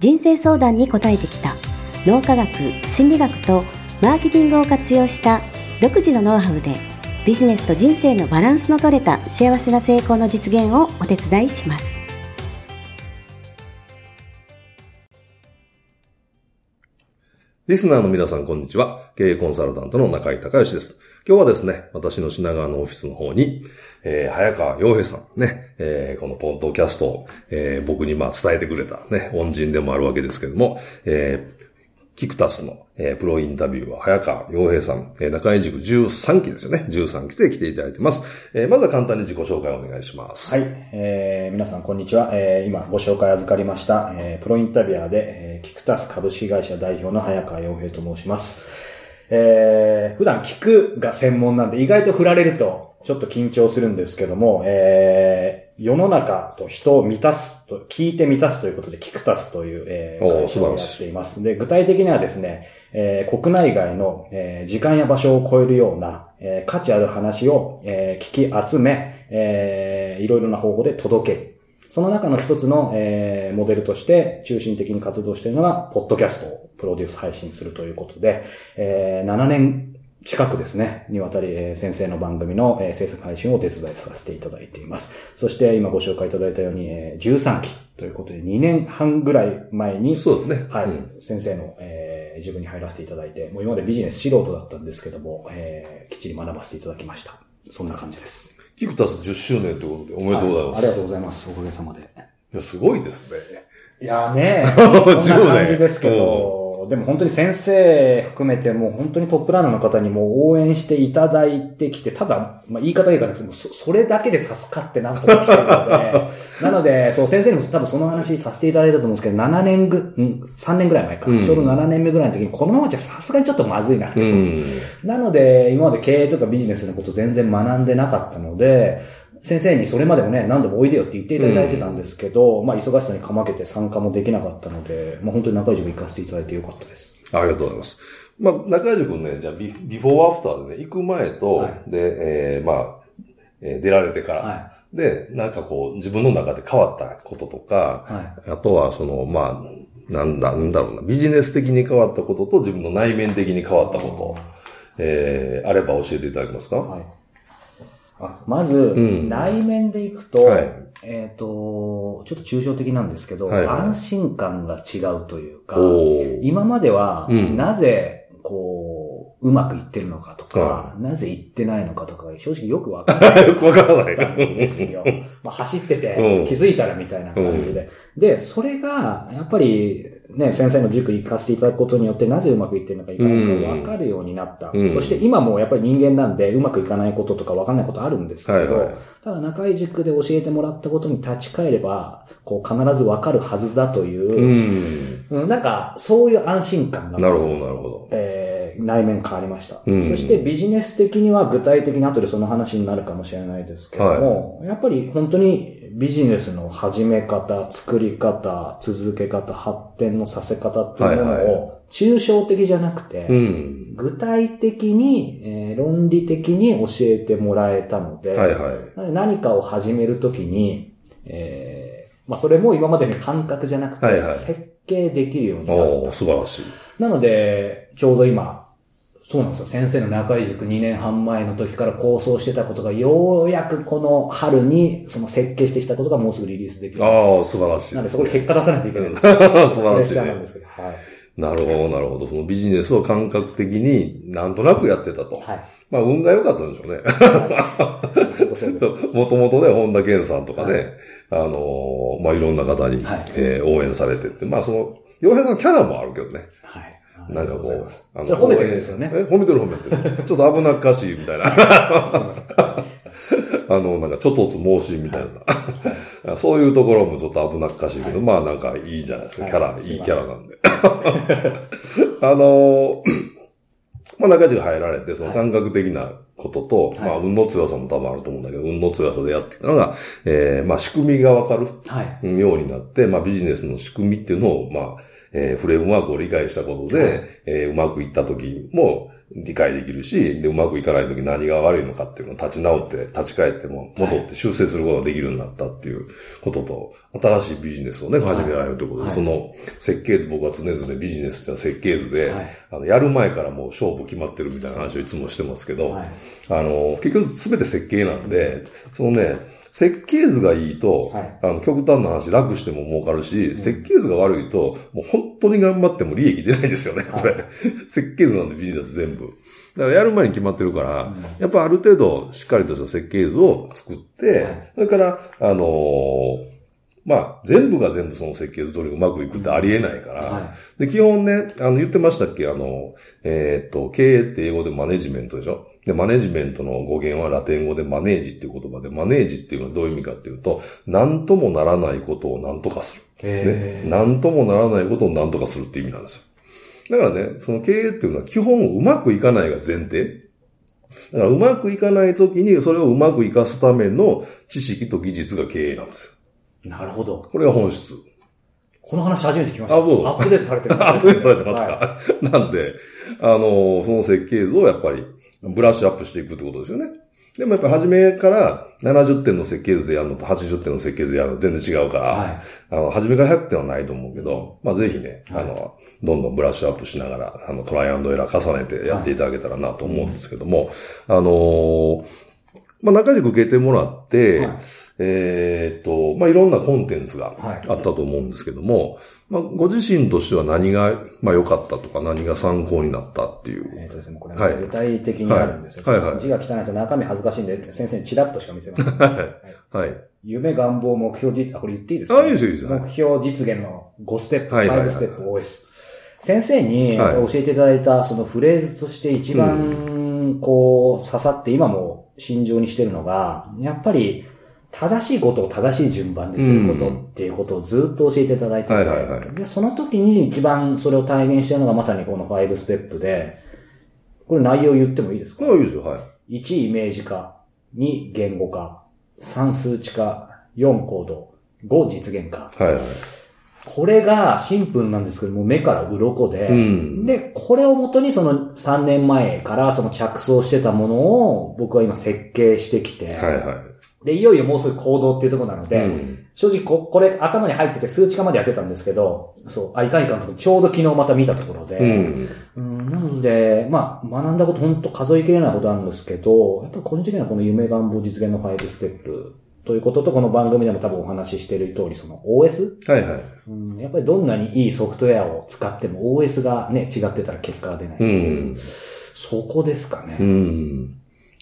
人生相談に応えてきた脳科学心理学とマーケティングを活用した独自のノウハウでビジネスと人生のバランスの取れた幸せな成功の実現をお手伝いしますリスナーの皆さん、こんにちは。経営コンサルタントの中井隆義です。今日はですね、私の品川のオフィスの方に、えー、早川洋平さんね、えー、このポッドキャストを、えー、僕にまあ伝えてくれたね、恩人でもあるわけですけども、えー、キクタスの、えー、プロインタビューは早川洋平さん、えー、中井塾13期ですよね。13期生来ていただいてます。えー、まずは簡単に自己紹介をお願いします。はい。えー、皆さんこんにちは。えー、今ご紹介預かりました、えー、プロインタビュアーで、えー、キクタス株式会社代表の早川洋平と申します。えー、普段聞くが専門なんで意外と振られるとちょっと緊張するんですけども、えー、世の中と人を満たすと、聞いて満たすということで、キクタスという、えー、会社をやっています。で、具体的にはですね、えー、国内外の、えー、時間や場所を超えるような、えー、価値ある話を、えー、聞き集め、えー、いろいろな方法で届ける。その中の一つの、えー、モデルとして中心的に活動しているのが、ポッドキャストをプロデュース配信するということで、えー、7年近くですね、にわたり、えー、先生の番組の、えー、制作配信をお手伝いさせていただいています。そして今ご紹介いただいたように、えー、13期ということで2年半ぐらい前に、そうですね。はい、うん、先生の、えー、自分に入らせていただいて、もう今までビジネス素人だったんですけども、えー、きっちり学ばせていただきました。そんな感じです。キクタス10周年ということでおめでとうございます、はい。ありがとうございます。おかげさまで。いや、すごいですね。いやね、こんな感じですけど、でも本当に先生含めてもう本当にトップランナーの方にも応援していただいてきて、ただ、まあ、言い方いいかですけど、それだけで助かってなんとか来てるので、なので、そう、先生にも多分その話させていただいたと思うんですけど、7年ぐ、ん、3年ぐらい前か、うん、ちょうど7年目ぐらいの時に、このままじゃさすがにちょっとまずいなと。うん、なので、今まで経営とかビジネスのこと全然学んでなかったので、先生にそれまでもね、何度もおいでよって言っていただいてたんですけど、うん、まあ忙しさにかまけて参加もできなかったので、まあ本当に中井塾行かせていただいてよかったです。ありがとうございます。まあ中井塾ね、じゃあビビフォーアフターでね、行く前と、はい、で、えー、まあ、えー、出られてから、はい、で、なんかこう、自分の中で変わったこととか、はい、あとはその、まあ、なんだ、なんだろうな、ビジネス的に変わったことと自分の内面的に変わったこと、えー、あれば教えていただけますか？はいまず、内面でいくと、はい、えっ、ー、と、ちょっと抽象的なんですけど、はい。はい、安心感が違うというか、今までは、なぜ、こう、うまくいってるのかとか、なぜいってないのかとか、正直よくわからない。よくわからない。んですよ。まあ、走ってて、気づいたらみたいな感じで。で、それが、やっぱり、ね、先生の塾行かせていただくことによって、なぜうまくいってるのかいかないか分かるようになった。うん、そして今もやっぱり人間なんで、うまくいかないこととか分かんないことあるんですけど、ただ中井塾で教えてもらったことに立ち返れば、こう必ず分かるはずだという、うん、なんか、そういう安心感がなるほど、なるほど。えー、内面変わりました、うん。そしてビジネス的には具体的に後でその話になるかもしれないですけども、はい、やっぱり本当にビジネスの始め方、作り方、続け方、発展のさせ方っていうものを、抽象的じゃなくて、具体的に、えー、論理的に教えてもらえたので、はいはい、何かを始めるときに、えー、まあそれも今までに感覚じゃなくて、設計できるようになった。素晴らしい。なので、ちょうど今、そうなんですよ。先生の中井塾2年半前の時から構想してたことが、ようやくこの春に、その設計してきたことがもうすぐリリースできる。ああ、素晴らしい。なんでそこで結果出さないといけないんです素晴らしい、ね。なんですけど。はい。なるほど、なるほど。そのビジネスを感覚的になんとなくやってたと。はい。まあ、運が良かったんでしょうね。もともとね、本田健さんとかね、はい、あのー、まあ、いろんな方に、はい、えー、応援されてって、まあ、その、洋平さんキャラもあるけどね。はい。なんかこう、あの、それ褒めてるんですよね。え、褒めてる褒めてる。ちょっと危なっかしいみたいな。あの、なんか、ちょっとつ盲信みたいな。そういうところもちょっと危なっかしいけど、まあなんかいいじゃないですか。キャラ、はいいいキャラなんで。あの、まあ中地が入られて、その感覚的なことと、まあ運の強さも多分あると思うんだけど、運の強さでやってきたのが、えー、まあ仕組みがわかるはい。ようになって、まあビジネスの仕組みっていうのを、まあ、えーフレームワークを理解したことで、えーうまくいった時も理解できるし、で、うまくいかない時何が悪いのかっていうのを立ち直って、立ち返っても戻って修正することができるようになったっていうことと、新しいビジネスをね、始められるということで、はい。その設計図、僕は常々ビジネスってのは設計図で、はい。あの、やる前からもう勝負決まってるみたいな話をいつもしてますけど、はい。あの、結局全て設計なんで、そのね、設計図がいいと、はい。あの、極端な話、楽しても儲かるし、設計図が悪いと、もう本当に頑張っても利益出ないんですよね、これ。設計図なんでビジネス全部。だからやる前に決まってるから、やっぱある程度しっかりとした設計図を作って、はい。それから、あのーまあ、全部が全部その設計図通りうまくいくってありえないから、はで、基本ね、あの、言ってましたっけ？あの、えーっと、経営って英語でマネジメントでしょ？で、マネジメントの語源はラテン語でマネージっていう言葉で、マネージっていうのはどういう意味かっていうと、何ともならないことを何とかする。へね。何ともならないことを何とかするっていう意味なんですよ。だからね、その経営っていうのは基本うまくいかないが前提。だからうまくいかないときにそれをうまくいかすための知識と技術が経営なんですよ。なるほど。これが本質。この話初めて聞きました。あそうアップデートされてる。アップデートされてますか、はいなんで、あの、その設計図をやっぱりブラッシュアップしていくってことですよね。でもやっぱり初めから70点の設計図でやるのと80点の設計図でやるの全然違うから、はい。あの、初めから100点はないと思うけど、まあぜひね、あの、どんどんブラッシュアップしながら、あの、トライアンドエラー重ねてやっていただけたらなと思うんですけども、あのーまあ中軸受けてもらって、はい。えーっと、まあいろんなコンテンツがはい。あったと思うんですけども、まあご自身としては何が、まあ良かったとか何が参考になったっていう。えっとですね、これ、はい具体的にあるんですよ。はいはいはい字が汚いと中身恥ずかしいんで、先生にチラッとしか見せません。はい。夢、願望、目標、実、あ、これ言っていいですか、あいいですよいいです目標実現の5ステップ、はいはいはい5ステップ OS。先生にはい教えていただいたそのフレーズとして一番こう刺さって今も心情にしてるのが、やっぱり正しいことを正しい順番ですることっていうことをずっと教えていただいてて、はいはいはいで、その時に一番それを体現してるのがまさにこの5ステップで、これ内容言ってもいいですか？あいいですよ、はい。1イメージ化、2言語化、3数値化、4行動、5実現化。はいはい。これがシンプルなんですけども、目から鱗で、うんで、これをもとにその3年前からその着想してたものを僕は今設計してきて、はいはい。で、いよいよもうすぐ行動っていうところなので、うん正直こ、これ頭に入ってて数値化までやってたんですけど、そう、あ、いかんいかんとちょうど昨日また見たところで、うん。うんなので、まあ、学んだこと本当数えきれないほどあるんですけど、やっぱり個人的にはこの夢願望実現の5ステップということと、この番組でも多分お話ししている通り、その OS? はいはい。うん、やっぱりどんなにいいソフトウェアを使っても OS がね、違ってたら結果が出ない。うん。そこですかね。うん。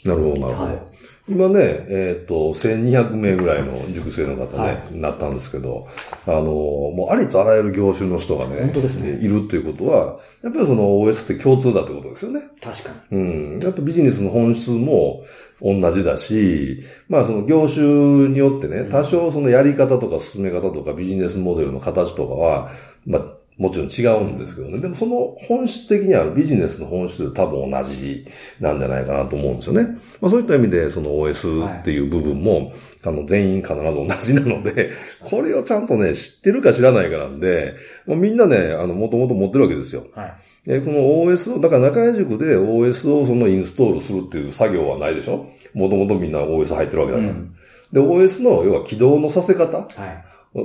なるほど、なるほど。はい今ね、えっ、と、1200名ぐらいの塾生の方ね、はなったんですけど、あの、もうありとあらゆる業種の人がね、本当ですねいるということは、やっぱりその OS って共通だってことですよね。確かに。うん。やっぱビジネスの本質も同じだし、まあその業種によってね、多少そのやり方とか進め方とかビジネスモデルの形とかは、まあもちろん違うんですけどね。でもその本質的にあるビジネスの本質で多分同じなんじゃないかなと思うんですよね。まあそういった意味でその OS っていう部分も、あの全員必ず同じなので、これをちゃんとね、知ってるか知らないかなんで、もうみんなね、あの、もともと持ってるわけですよ。はい。えーこの OS を、だから中井塾で OS をそのインストールするっていう作業はないでしょもともとみんな OS 入ってるわけだから。うんで、OS の要は起動のさせ方はい。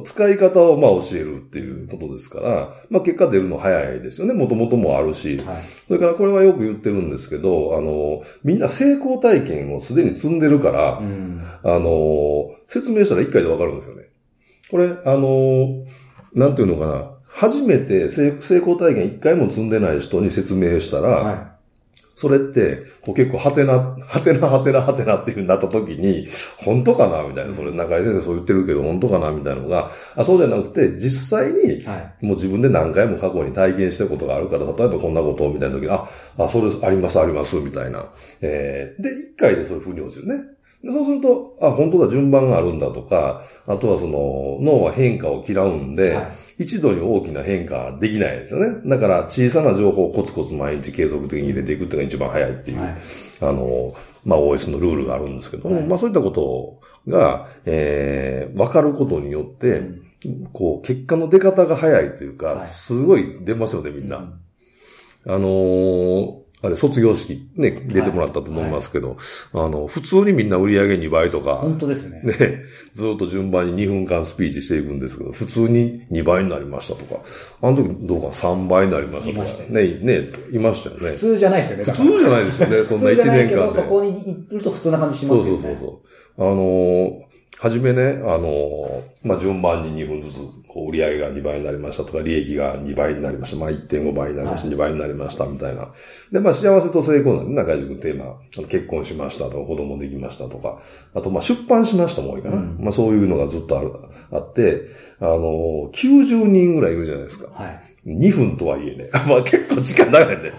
使い方をまあ教えるっていうことですから、まあ結果出るの早いですよね。もともともあるし。はい。それからこれはよく言ってるんですけど、あの、みんな成功体験をすでに積んでるから、うん。あの、説明したら一回でわかるんですよね。これ、あの、なんていうのかな。初めて成成功体験一回も積んでない人に説明したら、はそれって、こう結構、はてな、はてな、はてな、はてなっていう風になった時に、本当かな？みたいな。それ、中井先生そう言ってるけど、本当かな？みたいなのが、あ、そうじゃなくて、実際に。もう自分で何回も過去に体験したことがあるから、例えばこんなことをみたいな時に、あ、あ、それあります、あります、みたいな。えー、で、一回でそういう風に落ちるね。でそうすると、あ、本当だ、順番があるんだとか、あとはその、脳は変化を嫌うんで、はい。一度に大きな変化はできないですよね。だから、小さな情報をコツコツ毎日継続的に入れていくっていうのが一番早いっていう、はい。あの、まあ、OS のルールがあるんですけども、はい。まあ、そういったことが、えー、わかることによって、こう、結果の出方が早いというか、はい。すごい出ますよね、みんな。あのーあれ、卒業式ね、出てもらったと思いますけど、あの、普通にみんな売り上げ2倍とか、本当ですね。ね、ずっと順番に2分間スピーチしていくんですけど、普通に2倍になりましたとか、あの時どうか3倍になりましたとか、ね、ね、いましたよね普。通じゃないですよね。普通じゃないですよね、そんな1普通じゃない年間で。けど、そこに行ると普通な感じしそうますよね。そうそうそう。あのーはじめね、あのーまあ、順番に2分ずつ、売り上げが2倍になりましたとか、利益が2倍になりました。まあ、1.5倍になりました、2倍になりました、みたいな。で、まあ、幸せと成功なんで、中井君テーマ、結婚しましたとか、子供できましたとか、あと、まあ、出版しましたも多いかな。まあ、そういうのがずっとある、あって、あのー90人ぐらいいるじゃないですか。はい。2分とはいえね。まあ結構時間長いね。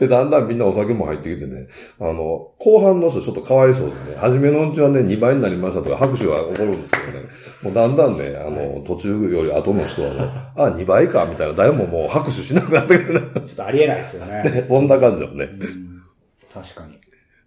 で、だんだんみんなお酒も入ってきてね、あの、後半の人ちょっとかわいそうでね、初めのうちはね、2倍になりましたとか拍手が起こるんですけどね、もうだんだんね、あの、途中より後の人はね、あ、2倍か、みたいな、誰ももう拍手しなくなってくるね。ちょっとありえないですよね。そんな感じだもんね。確かに。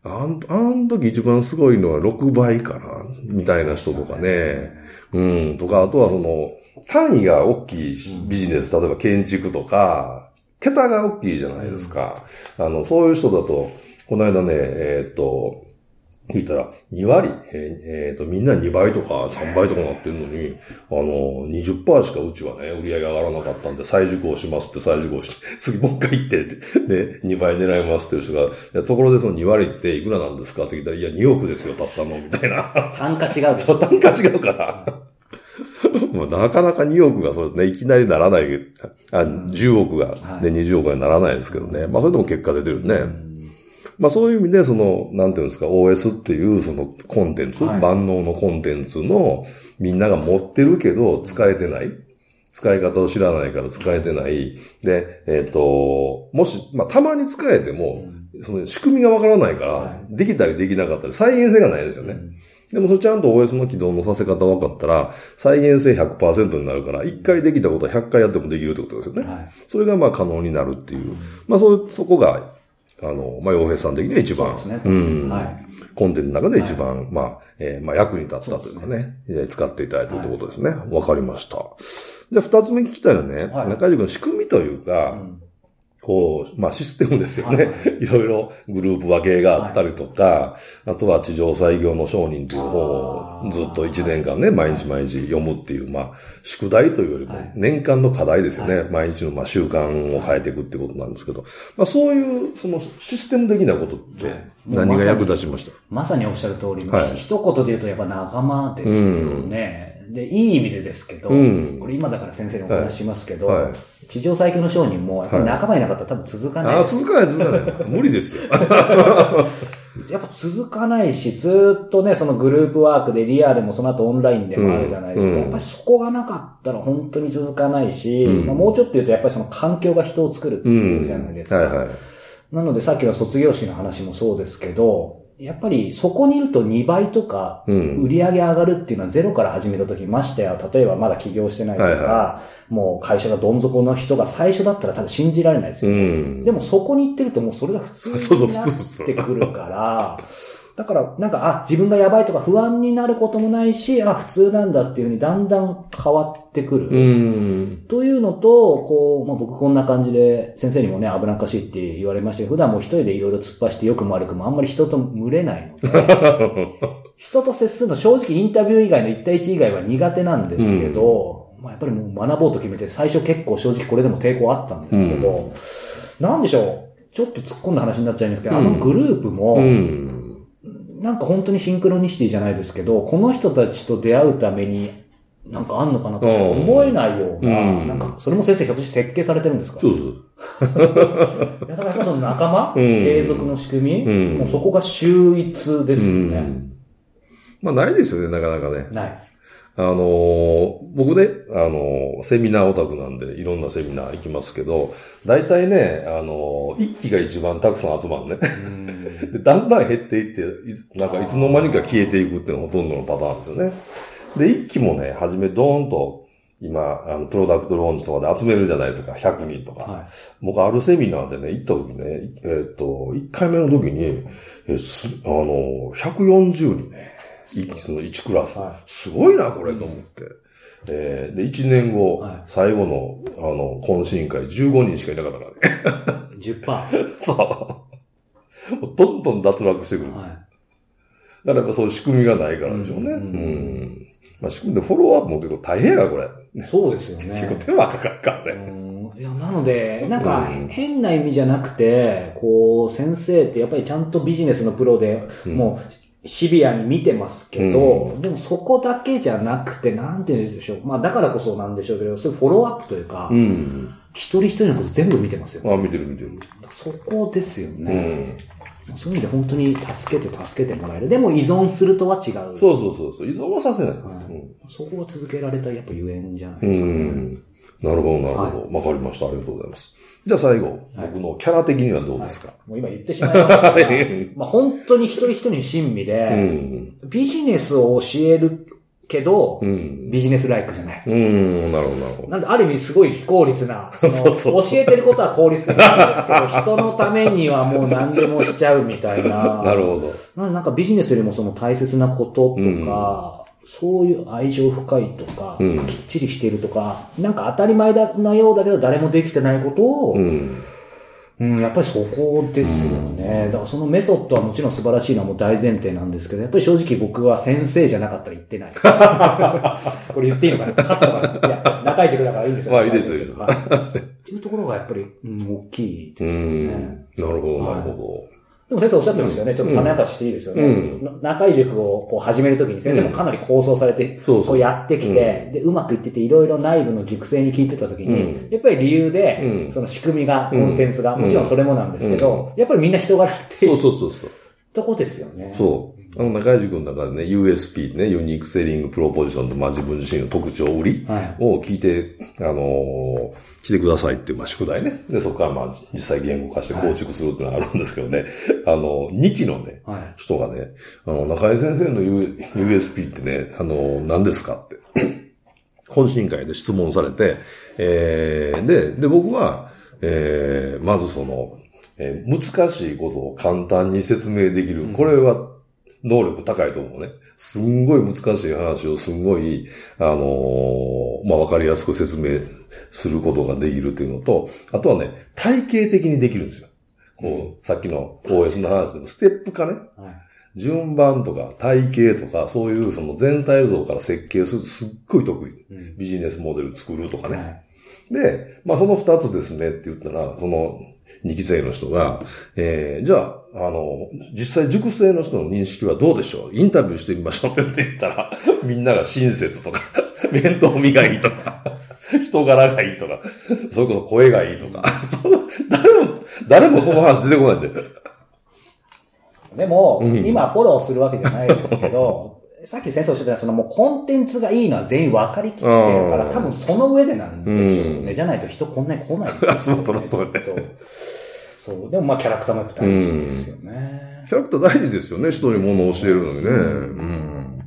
あん、あん時一番すごいのは6倍かな、みたいな人とかね。うん、とか、あとはその、単位が大きいビジネス、例えば建築とか、桁が大きいじゃないですか。あの、そういう人だと、この間ね、えーっと、聞いたら、2割、えーえーと、みんな2倍とか3倍とかなってるのに、あの、20%しかうちはね、売り上げ上がらなかったんで、再受講しますって再受講して、次もう一回行ってって、で、2倍狙いますっていう人が、ところでその2割っていくらなんですかって聞いたら、いや、2億ですよ、たったの、みたいな。単価違うそう、単価違うから。もうなかなか2億がそうですね、いきなりならない、あ、10億が、はいで20億にならないですけどね。まあそれでも結果出てるね。まあそういう意味で、その、なんていうんですか、OS っていうそのコンテンツ、はい万能のコンテンツのみんなが持ってるけど使えてない。使い方を知らないから使えてない。で、えっ、と、もし、まあたまに使えても、その仕組みがわからないから、はできたりできなかったり、再現性がないですよね。でもそれちゃんと OS の起動のさせ方分かったら、再現性100%になるから、1回できたことは100回やってもできるってことですよね。はい。それがまあ可能になるっていう。まあそう、そこが、あの、まあ、洋平さん的には一番、そうですね。ん。はい。コンテンツの中で一番、まあ、えーまあ役に立ったというかね、えー使っていただいているということですね。わ、かりました。じゃあ二つ目聞きたいのはね、はい。中井君の仕組みというか、こう、まあシステムですよね。いろいろグループ分けがあったりとか、あとは地上採業の商人という本をずっと1年間ね、毎日毎日読むっていう、まあ、宿題というよりも年間の課題ですよね。毎日のまあ習慣を変えていくってことなんですけど、まあそういう、そのシステム的なことって何が役立ちました、まさにおっしゃる通りの、はい。一言で言うとやっぱ仲間ですよね。で、いい意味でですけど、うんこれ今だから先生にお話ししますけど、はいはい地上最強の商人も、やっぱり仲間いなかったら多分続かないああ、です。続かない、続かない。無理ですよ。やっぱ続かないし、ずっとね、そのグループワークでリアルもその後オンラインでもあるじゃないですか。うんやっぱりそこがなかったら本当に続かないし、まあ、もうちょっと言うとやっぱりその環境が人を作るっていうじゃないですか。はいはい。なのでさっきの卒業式の話もそうですけど、やっぱりそこにいると2倍とか、うん売り上げ上がるっていうのはゼロから始めた時、ましてや、例えばまだ起業してないとか、はいはもう会社がどん底の人が最初だったら多分信じられないですうよ。ん。でもそこに行ってるともうそれが普通 そうそうになってくるから、だからなんか、あ、自分がやばいとか不安になることもないし、あ、普通なんだっていうふうにだんだん変わってくる。うん。というのと、こう、まあ、僕こんな感じで、先生にもね、危なっかしいって言われましたけど、普段もう一人でいろいろ突っ走ってよくも悪くもあんまり人と群れないので、人と接するの正直インタビュー以外の1対1以外は苦手なんですけど、まあ、やっぱりもう学ぼうと決めて、最初結構正直これでも抵抗あったんですけど、なんでしょう、ちょっと突っ込んだ話になっちゃいますけど、あのグループも、うん。なんか本当にシンクロニシティじゃないですけど、この人たちと出会うために、なんかあんのかなと思えないような、うんなんかそれも先生ひょっとして設計されてるんですかそうそう。いやだからその仲間、うん継続の仕組み、うんもうそこが秀逸ですよね。うん。まあないですよね、なかなかね。ない。あのー僕ね、あのーセミナーオタクなんで、いろんなセミナー行きますけど、大体ね、あのー一期が一番たくさん集まるね。でだんだん減っていって、いつなんかいつの間にか消えていくっていうのがほとんどのパターンですよね。で、一期もね、はじめドーンと、今、あの、プロダクトローンチとかで集めるじゃないですか、100人とか。は僕、あるセミナーでね、行った時ね、えーっと、1回目の時に、えすあの、140人ね、いその1クラス。はすごいな、これ、と思って。えーで、1年後、はい最後の、あの、懇親会15人しかいなかったからね。い。10%。はそう。どんどん脱落してくる。だかい。らやっぱそういう仕組みがないからでしょうね。ううんん。まあ仕組みでフォローアップも結構大変やこれ。そうですよ結構ね。手間かかるからうね。んいや、なので、なんかうん、変な意味じゃなくて、こう、先生ってやっぱりちゃんとビジネスのプロで、うんもう、シビアに見てますけど、でもそこだけじゃなくて、なんて言うんでしょう。まあ、だからこそなんでしょうけど、そういうフォローアップというか、うん。一人一人のこと全部見てますよ。あ、見てる見てる。そこですようね。ん。そういう意味で本当に助けて助けてもらえる。でも依存するとは違う。そうそうそうそう。依存はさせない。そこが続けられたやっぱゆえんじゃないうん。ですかね。うん。なるほど、なるほど。わ、かりました。ありがとうございます。じゃあ最後、僕のキャラ的にはどうですか、もう今言ってしまいましたが、まあ本当に一人一人に親身で、うん。ビジネスを教えるけど、うん。ビジネスライクじゃない。うん、なるほど、なるほど。なんで、ある意味すごい非効率な、そのそうそう教えてることは効率的なんですけど、人のためにはもう何でもしちゃうみたいな。なるほど。なんでなんかビジネスよりもその大切なこととか、そういう愛情深いとか、うんきっちりしているとか、なんか当たり前だなようだけど誰もできてないことを、うん。うん、やっぱりそこですよね。だからそのメソッドはもちろん素晴らしいのはもう大前提なんですけど、やっぱり正直僕は先生じゃなかったら言ってない。これ言っていいのかな？カットかな？いや、中井塾だからいいんですよ。まあいいですよっていうところがやっぱり、うん、大きいですうよね。ん。なるほど、なるほでも先生おっしゃってましたよね。ちょっと種明かししていいですよね。うんな中井塾をこう始めるときに先生もかなり構想されて、こうやってきて、で、うまくいってていろいろ内部の熟成に聞いてたときに、うんやっぱり理由で、うんその仕組みが、コうんンテンツが、もちろんそれもなんですけど、うやっぱりみんな人柄ってど。そうそうそうそう。とこですよね。そう。あの、中井塾の中でね、USP ね、ユニークセリングプロポジションと、まあ、自分自身の特徴売りはいを聞いて、あのー来てくださいっていう、まあ、宿題ね。で、そこからまあ、実際言語化して構築するっていうのがあるんですけどね。あの、2期のね、はい。人がね、あの、中井先生の U- USP ってね、あの、何ですかって。懇親会で質問されて、えー、で、で、僕は、えー、まずその、えー難しいことを簡単に説明できる。これは能力高いと思うね。すんごい難しい話をすんごい、あのーまあ、わかりやすく説明することができるっていうのと、あとはね、体系的にできるんですよ。こう、さっきの OS の話でも、ステップ化ね。はい。順番とか体系とか、そういうその全体像から設計するすっごい得意。うんビジネスモデル作るとかね。はい。で、まあその二つですねって言ったら、その二期生の人が、えー、じゃあ、あの、実際熟成の人の認識はどうでしょう？インタビューしてみましょうって言ったら、みんなが親切とか、面倒見がいいとか、人柄がいいとか、それこそ声がいいとか、その誰も、誰もその話出てこないんで。でも、うん今フォローするわけじゃないですけど、さっき先生おっしゃったそのもうコンテンツがいいのは全員分かりきってるから、うん多分その上でなんでしょうね。うんじゃないと人こんなに来ないんですよ、ね。そらそうねきっとそう。でもまあキャラクターもやっぱ大事ですよね。キャラクター大事ですよね、人に物を教えるのにね。うん。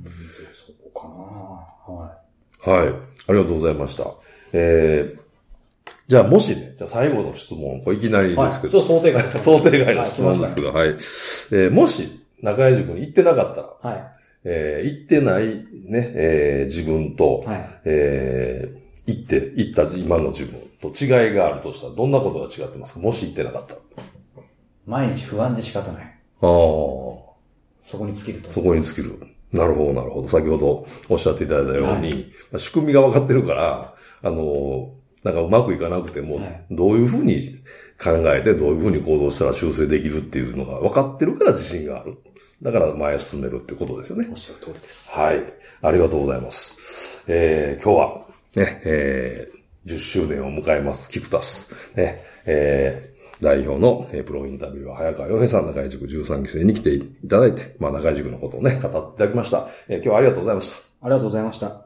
そこかなははい。ありがとうございました。えー、じゃあもしね、じゃあ最後の質問、これいきなりい。はい。ですけど、そう、想定外です。想定外の質問ですけど。ど、はい。えーもし、中井塾に行ってなかったら、はい。えー行ってないね、えー自分と、はいえー行って、行った今の自分と違いがあるとしたら、どんなことが違ってますか？もし行ってなかったら。毎日不安で仕方ない。ああ。そこに尽きると。そこに尽きる。なるほど、なるほど。先ほどおっしゃっていただいたように、まあ仕組みが分かってるから、あの、なんかうまくいかなくてもはい、どういうふうに考えて、どういうふうに行動したら修正できるっていうのが分かってるから自信がある。だから前へ進めるってことですよねおっ。しゃる通りです。はい。ありがとうございます。えー、今日は、ね、えー、10周年を迎えます、キプタス。ね、えー、代表の、えープロインタビューは早川洋平さん、中井塾13期生に来ていただいて、まあ中井塾のことをね、語っていただきました。えー今日はありがとうございました。ありがとうございました。